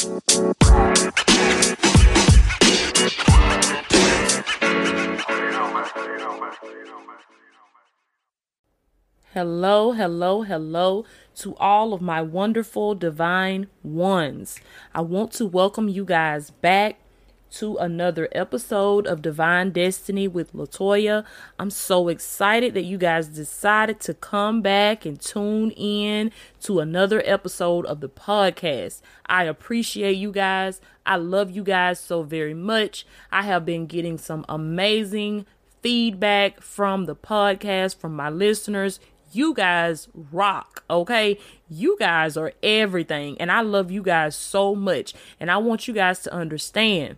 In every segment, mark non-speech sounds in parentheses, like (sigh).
Hello, hello, hello to all of my wonderful divine ones. I want to welcome you guys back to another episode of Divine Destiny with Latoya. I'm so excited that you guys decided to come back and tune in to another episode of the podcast. I appreciate you guys. I love you guys so very much. I have been getting some amazing feedback from the podcast, from my listeners. You guys rock, okay? You guys are everything, and I love you guys so much. And I want you guys to understand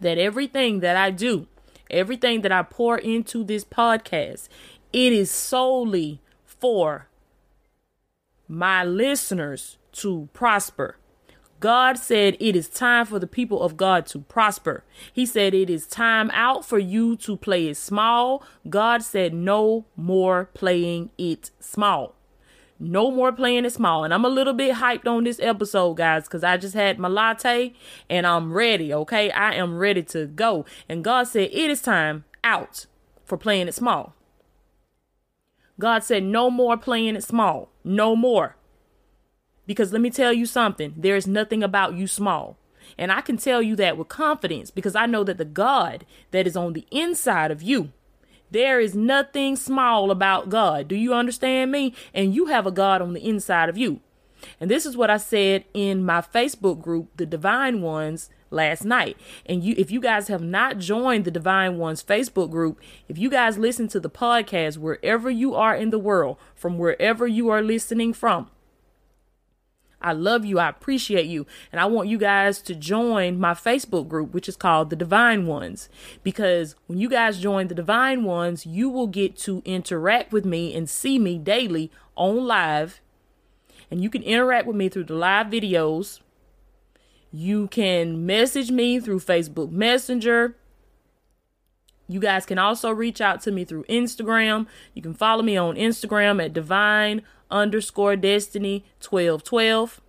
that everything that I do, everything that I pour into this podcast, it is solely for my listeners to prosper. God said it is time for the people of God to prosper. He said it is time out for you to play it small. God said no more playing it small. No more playing it small. And I'm a little bit hyped on this episode, guys, because I just had my latte and I'm ready, okay? I am ready to go. And God said it is time out for playing it small. God said no more playing it small. No more. Because let me tell you something there is nothing about you small. And I can tell you that with confidence because I know that the God that is on the inside of you, there is nothing small about God. Do you understand me? And you have a God on the inside of you. And this is what I said in my Facebook group, The Divine Ones, last night. And you if you guys have not joined the Divine Ones Facebook group, if you guys listen to the podcast wherever you are in the world, from wherever you are listening from, I love you. I appreciate you. And I want you guys to join my Facebook group, which is called The Divine Ones. Because when you guys join The Divine Ones, you will get to interact with me and see me daily on live. And you can interact with me through the live videos. You can message me through Facebook Messenger. You guys can also reach out to me through Instagram. You can follow me on Instagram at divine underscore destiny 1212.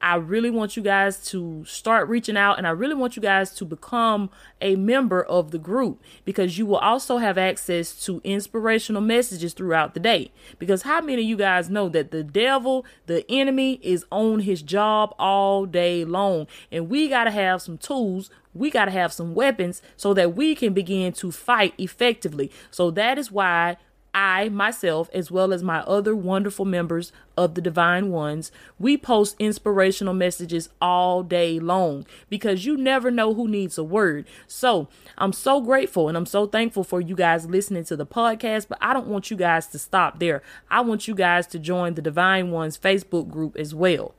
I really want you guys to start reaching out and I really want you guys to become a member of the group because you will also have access to inspirational messages throughout the day. Because how many of you guys know that the devil, the enemy, is on his job all day long? And we got to have some tools we got to have some weapons so that we can begin to fight effectively. So that is why I, myself, as well as my other wonderful members of the Divine Ones, we post inspirational messages all day long because you never know who needs a word. So I'm so grateful and I'm so thankful for you guys listening to the podcast, but I don't want you guys to stop there. I want you guys to join the Divine Ones Facebook group as well.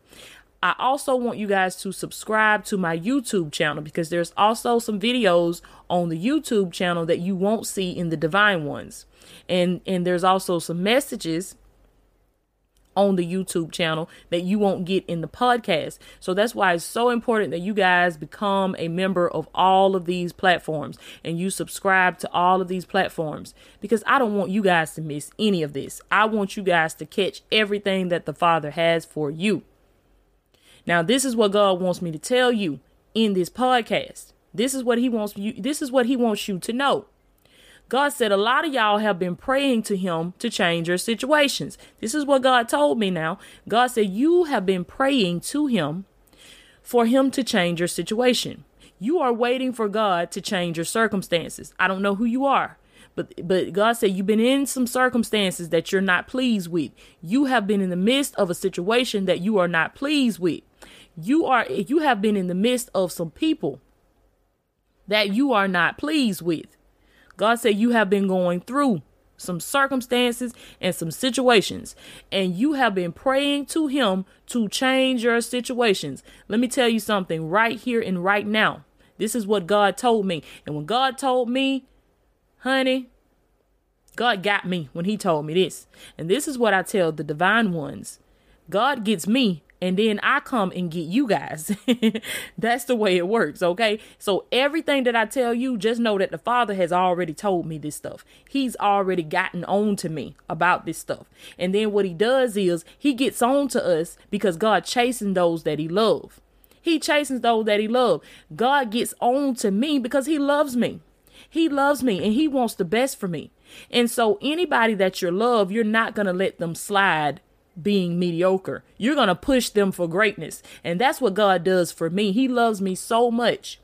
I also want you guys to subscribe to my YouTube channel because there's also some videos on the YouTube channel that you won't see in the Divine Ones. And and there's also some messages on the YouTube channel that you won't get in the podcast. So that's why it's so important that you guys become a member of all of these platforms and you subscribe to all of these platforms because I don't want you guys to miss any of this. I want you guys to catch everything that the Father has for you. Now, this is what God wants me to tell you in this podcast. This is what he wants you this is what he wants you to know. God said a lot of y'all have been praying to him to change your situations. This is what God told me now. God said you have been praying to him for him to change your situation. You are waiting for God to change your circumstances. I don't know who you are. But but God said you've been in some circumstances that you're not pleased with. You have been in the midst of a situation that you are not pleased with you are you have been in the midst of some people that you are not pleased with. God said you have been going through some circumstances and some situations and you have been praying to him to change your situations. Let me tell you something right here and right now. This is what God told me. And when God told me, honey, God got me when he told me this. And this is what I tell the divine ones. God gets me and then I come and get you guys. (laughs) That's the way it works, okay? So everything that I tell you, just know that the Father has already told me this stuff. He's already gotten on to me about this stuff. And then what he does is he gets on to us because God chasing those that he loves. He chastens those that he loves. God gets on to me because he loves me. He loves me and he wants the best for me. And so anybody that you love, you're not going to let them slide being mediocre. You're going to push them for greatness. And that's what God does for me. He loves me so much.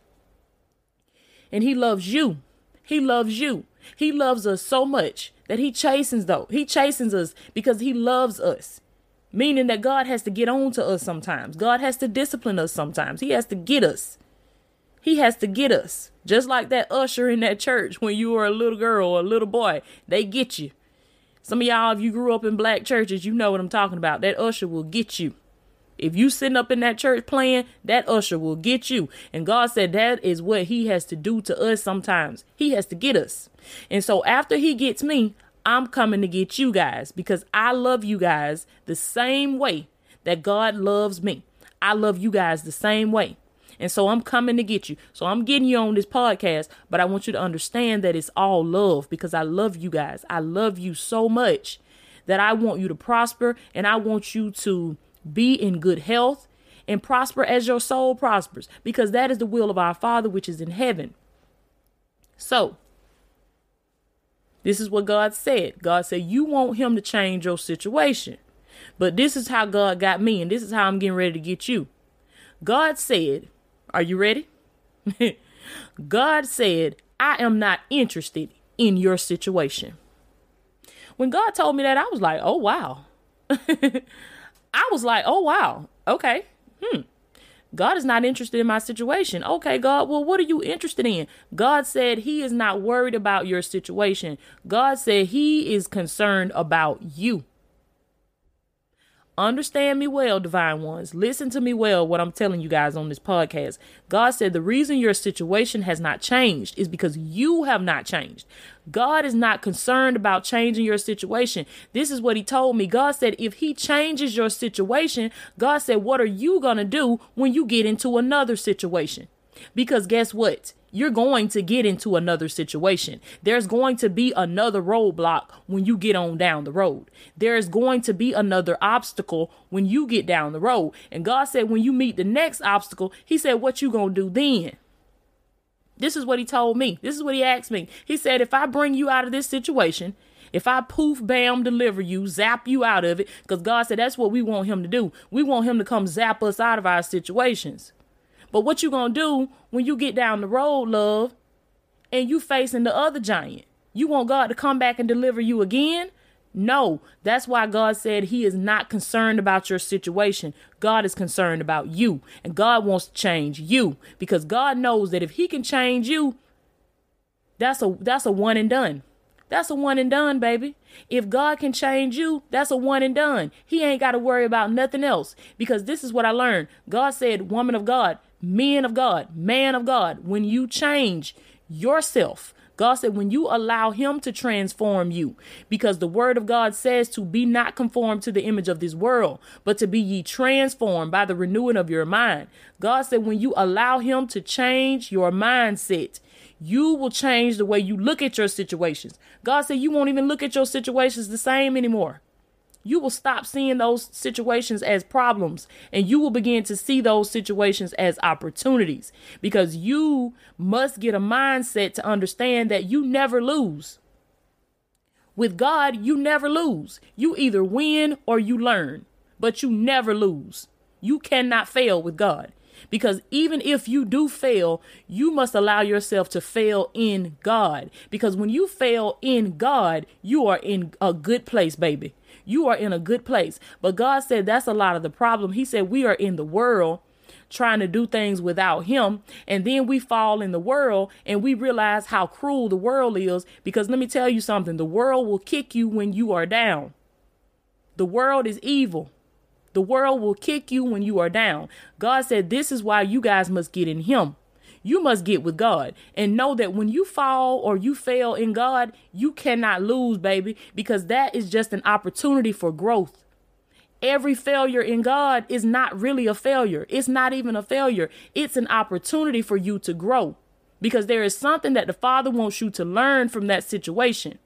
And he loves you. He loves you. He loves us so much that he chastens though. He chastens us because he loves us. Meaning that God has to get on to us sometimes. God has to discipline us sometimes. He has to get us. He has to get us. Just like that usher in that church when you were a little girl or a little boy. They get you. Some of y'all, if you grew up in black churches, you know what I'm talking about. That usher will get you. If you sitting up in that church playing, that usher will get you. And God said that is what he has to do to us sometimes. He has to get us. And so after he gets me, I'm coming to get you guys because I love you guys the same way that God loves me. I love you guys the same way. And so I'm coming to get you. So I'm getting you on this podcast, but I want you to understand that it's all love because I love you guys. I love you so much that I want you to prosper and I want you to be in good health and prosper as your soul prospers because that is the will of our Father which is in heaven. So, this is what God said. God said, You want Him to change your situation. But this is how God got me, and this is how I'm getting ready to get you. God said, are you ready? (laughs) God said, I am not interested in your situation. When God told me that, I was like, oh, wow. (laughs) I was like, oh, wow. Okay. Hmm. God is not interested in my situation. Okay, God, well, what are you interested in? God said He is not worried about your situation. God said He is concerned about you. Understand me well, divine ones. Listen to me well what I'm telling you guys on this podcast. God said the reason your situation has not changed is because you have not changed. God is not concerned about changing your situation. This is what he told me. God said if he changes your situation, God said what are you going to do when you get into another situation? Because guess what? you're going to get into another situation. There's going to be another roadblock when you get on down the road. There's going to be another obstacle when you get down the road. And God said, when you meet the next obstacle, He said, what you gonna do then? This is what He told me. This is what He asked me. He said, if I bring you out of this situation, if I poof, bam, deliver you, zap you out of it, because God said that's what we want Him to do. We want Him to come zap us out of our situations. But what you gonna do when you get down the road, love, and you facing the other giant? You want God to come back and deliver you again? No, that's why God said He is not concerned about your situation. God is concerned about you, and God wants to change you because God knows that if He can change you, that's a that's a one and done. That's a one and done, baby. If God can change you, that's a one and done. He ain't got to worry about nothing else because this is what I learned. God said, "Woman of God, men of God, man of God, when you change yourself, God said, when you allow Him to transform you, because the Word of God says to be not conformed to the image of this world, but to be ye transformed by the renewing of your mind. God said, when you allow Him to change your mindset, you will change the way you look at your situations. God said, you won't even look at your situations the same anymore you will stop seeing those situations as problems and you will begin to see those situations as opportunities because you must get a mindset to understand that you never lose. With God, you never lose. You either win or you learn, but you never lose. You cannot fail with God. Because even if you do fail, you must allow yourself to fail in God. Because when you fail in God, you are in a good place, baby you are in a good place. But God said that's a lot of the problem. He said we are in the world trying to do things without him. And then we fall in the world and we realize how cruel the world is. Because let me tell you something the world will kick you when you are down. The world is evil. The world will kick you when you are down. God said this is why you guys must get in him you must get with God and know that when you fall or you fail in God, you cannot lose, baby, because that is just an opportunity for growth. Every failure in God is not really a failure. It's not even a failure. It's an opportunity for you to grow because there is something that the Father wants you to learn from that situation.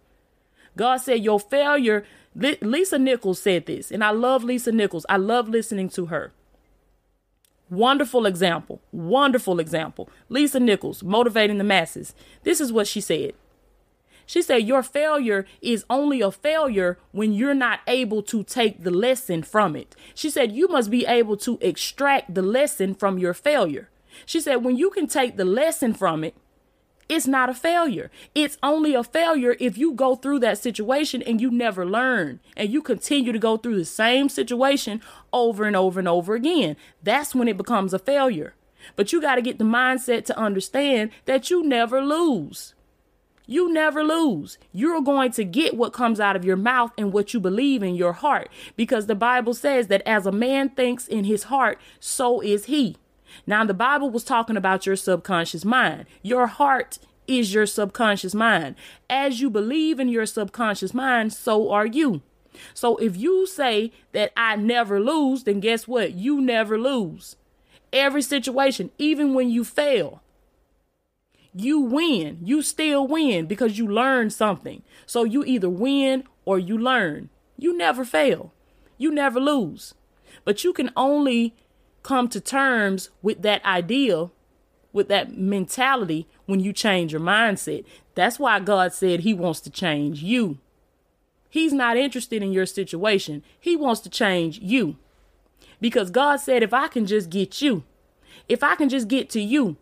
God said, Your failure, Lisa Nichols said this, and I love Lisa Nichols. I love listening to her. Wonderful example. Wonderful example. Lisa Nichols, motivating the masses. This is what she said. She said, Your failure is only a failure when you're not able to take the lesson from it. She said, You must be able to extract the lesson from your failure. She said, When you can take the lesson from it, it's not a failure. It's only a failure if you go through that situation and you never learn and you continue to go through the same situation over and over and over again. That's when it becomes a failure. But you got to get the mindset to understand that you never lose. You never lose. You're going to get what comes out of your mouth and what you believe in your heart because the Bible says that as a man thinks in his heart, so is he. Now, the Bible was talking about your subconscious mind. Your heart is your subconscious mind. As you believe in your subconscious mind, so are you. So if you say that I never lose, then guess what? You never lose. Every situation, even when you fail, you win. You still win because you learn something. So you either win or you learn. You never fail. You never lose. But you can only come to terms with that idea, with that mentality when you change your mindset. That's why God said He wants to change you. He's not interested in your situation, He wants to change you. Because God said, if I can just get you, if I can just get to you,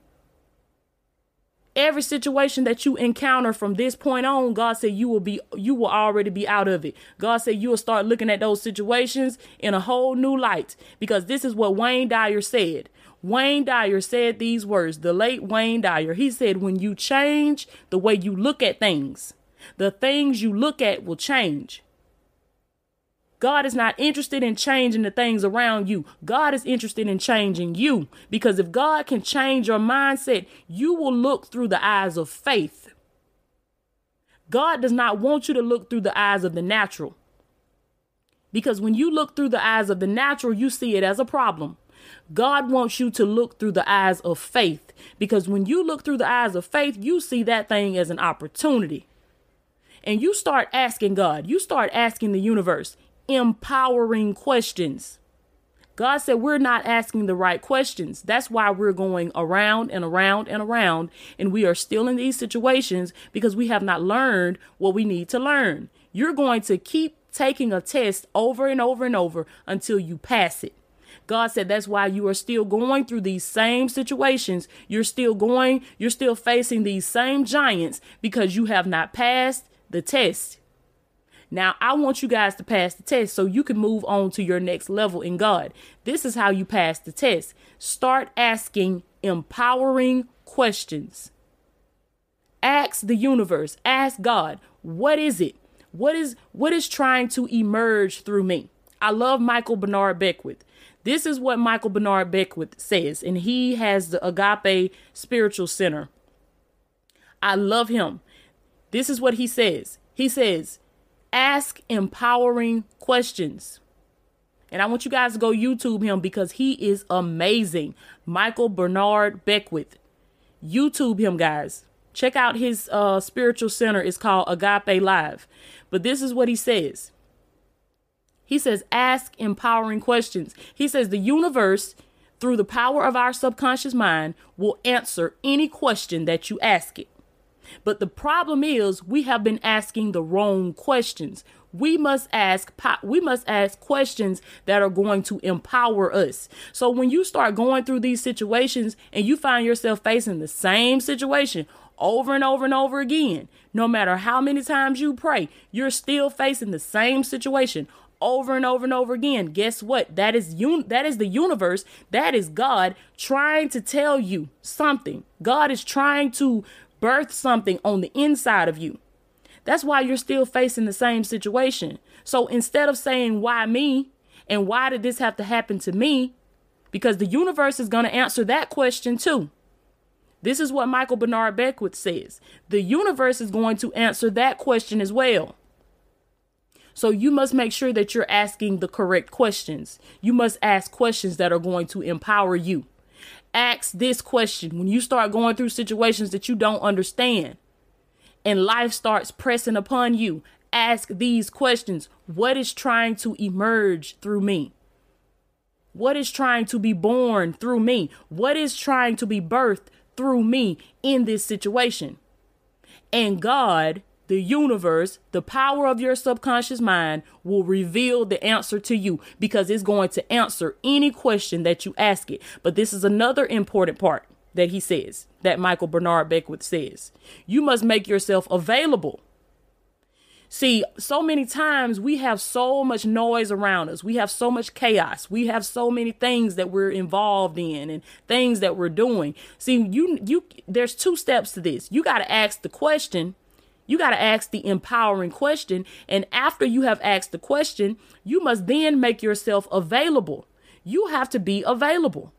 every situation that you encounter from this point on god said you will be you will already be out of it. God said you will start looking at those situations in a whole new light because this is what wayne dyer said. Wayne dyer said these words the late wayne dyer. He said when you change the way you look at things the things you look at will change God is not interested in changing the things around you. God is interested in changing you because if God can change your mindset, you will look through the eyes of faith. God does not want you to look through the eyes of the natural. Because when you look through the eyes of the natural, you see it as a problem. God wants you to look through the eyes of faith because when you look through the eyes of faith, you see that thing as an opportunity. And you start asking God, you start asking the universe, empowering questions. God said we're not asking the right questions. That's why we're going around and around and around, and we are still in these situations because we have not learned what we need to learn. You're going to keep taking a test over and over and over until you pass it. God said that's why you are still going through these same situations. You're still going, you're still facing these same giants because you have not passed the test. Now, I want you guys to pass the test so you can move on to your next level in God. This is how you pass the test. Start asking empowering questions. Ask the universe, ask God, what is it? What is what is trying to emerge through me? I love Michael Bernard Beckwith. This is what Michael Bernard Beckwith says, and he has the Agape Spiritual Center. I love him. This is what he says. He says, ask empowering questions. And I want you guys to go YouTube him because he is amazing. Michael Bernard Beckwith. YouTube him, guys. Check out his uh, spiritual center. It's called Agape Live. But this is what he says. He says, ask empowering questions. He says, the universe, through the power of our subconscious mind, will answer any question that you ask it. But the problem is we have been asking the wrong questions. We must ask we must ask questions that are going to empower us. So when you start going through these situations and you find yourself facing the same situation over and over and over again, no matter how many times you pray, you're still facing the same situation over and over and over again. Guess what? That is un- that is the universe. That is God trying to tell you something. God is trying to birth something on the inside of you. That's why you're still facing the same situation. So instead of saying, why me? And why did this have to happen to me? Because the universe is going to answer that question too. This is what Michael Bernard Beckwith says. The universe is going to answer that question as well. So you must make sure that you're asking the correct questions. You must ask questions that are going to empower you. Ask this question when you start going through situations that you don't understand and life starts pressing upon you. Ask these questions What is trying to emerge through me? What is trying to be born through me? What is trying to be birthed through me in this situation? And God the universe, the power of your subconscious mind will reveal the answer to you because it's going to answer any question that you ask it. But this is another important part that he says, that Michael Bernard Beckwith says. You must make yourself available. See, so many times we have so much noise around us. We have so much chaos. We have so many things that we're involved in and things that we're doing. See, you you there's two steps to this. You got to ask the question you got to ask the empowering question. And after you have asked the question, you must then make yourself available. You have to be available.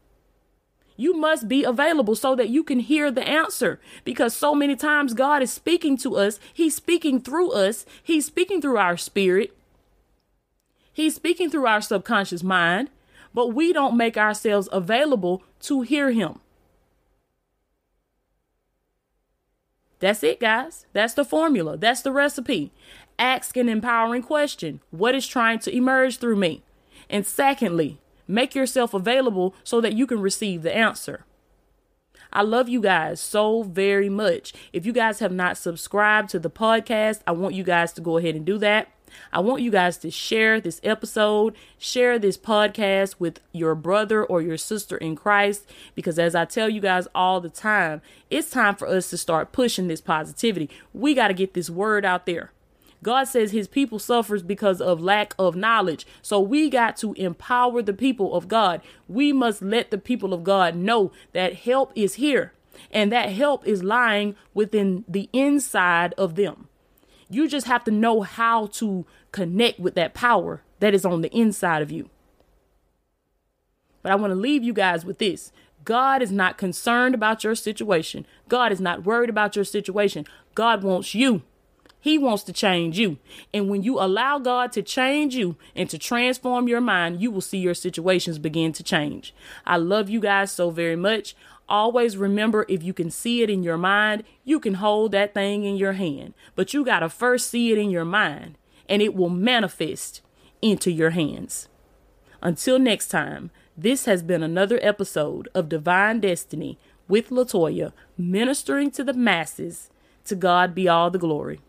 You must be available so that you can hear the answer because so many times God is speaking to us. He's speaking through us. He's speaking through our spirit. He's speaking through our subconscious mind, but we don't make ourselves available to hear Him. That's it, guys. That's the formula. That's the recipe. Ask an empowering question What is trying to emerge through me? And secondly, make yourself available so that you can receive the answer. I love you guys so very much. If you guys have not subscribed to the podcast, I want you guys to go ahead and do that. I want you guys to share this episode, share this podcast with your brother or your sister in Christ, because as I tell you guys all the time, it's time for us to start pushing this positivity. We got to get this word out there. God says his people suffers because of lack of knowledge. So we got to empower the people of God. We must let the people of God know that help is here and that help is lying within the inside of them. You just have to know how to connect with that power that is on the inside of you. But I want to leave you guys with this. God is not concerned about your situation. God is not worried about your situation. God wants you. He wants to change you. And when you allow God to change you and to transform your mind, you will see your situations begin to change. I love you guys so very much always remember if you can see it in your mind, you can hold that thing in your hand. But you got to first see it in your mind, and it will manifest into your hands. Until next time, this has been another episode of Divine Destiny with Latoya, ministering to the masses. To God be all the glory.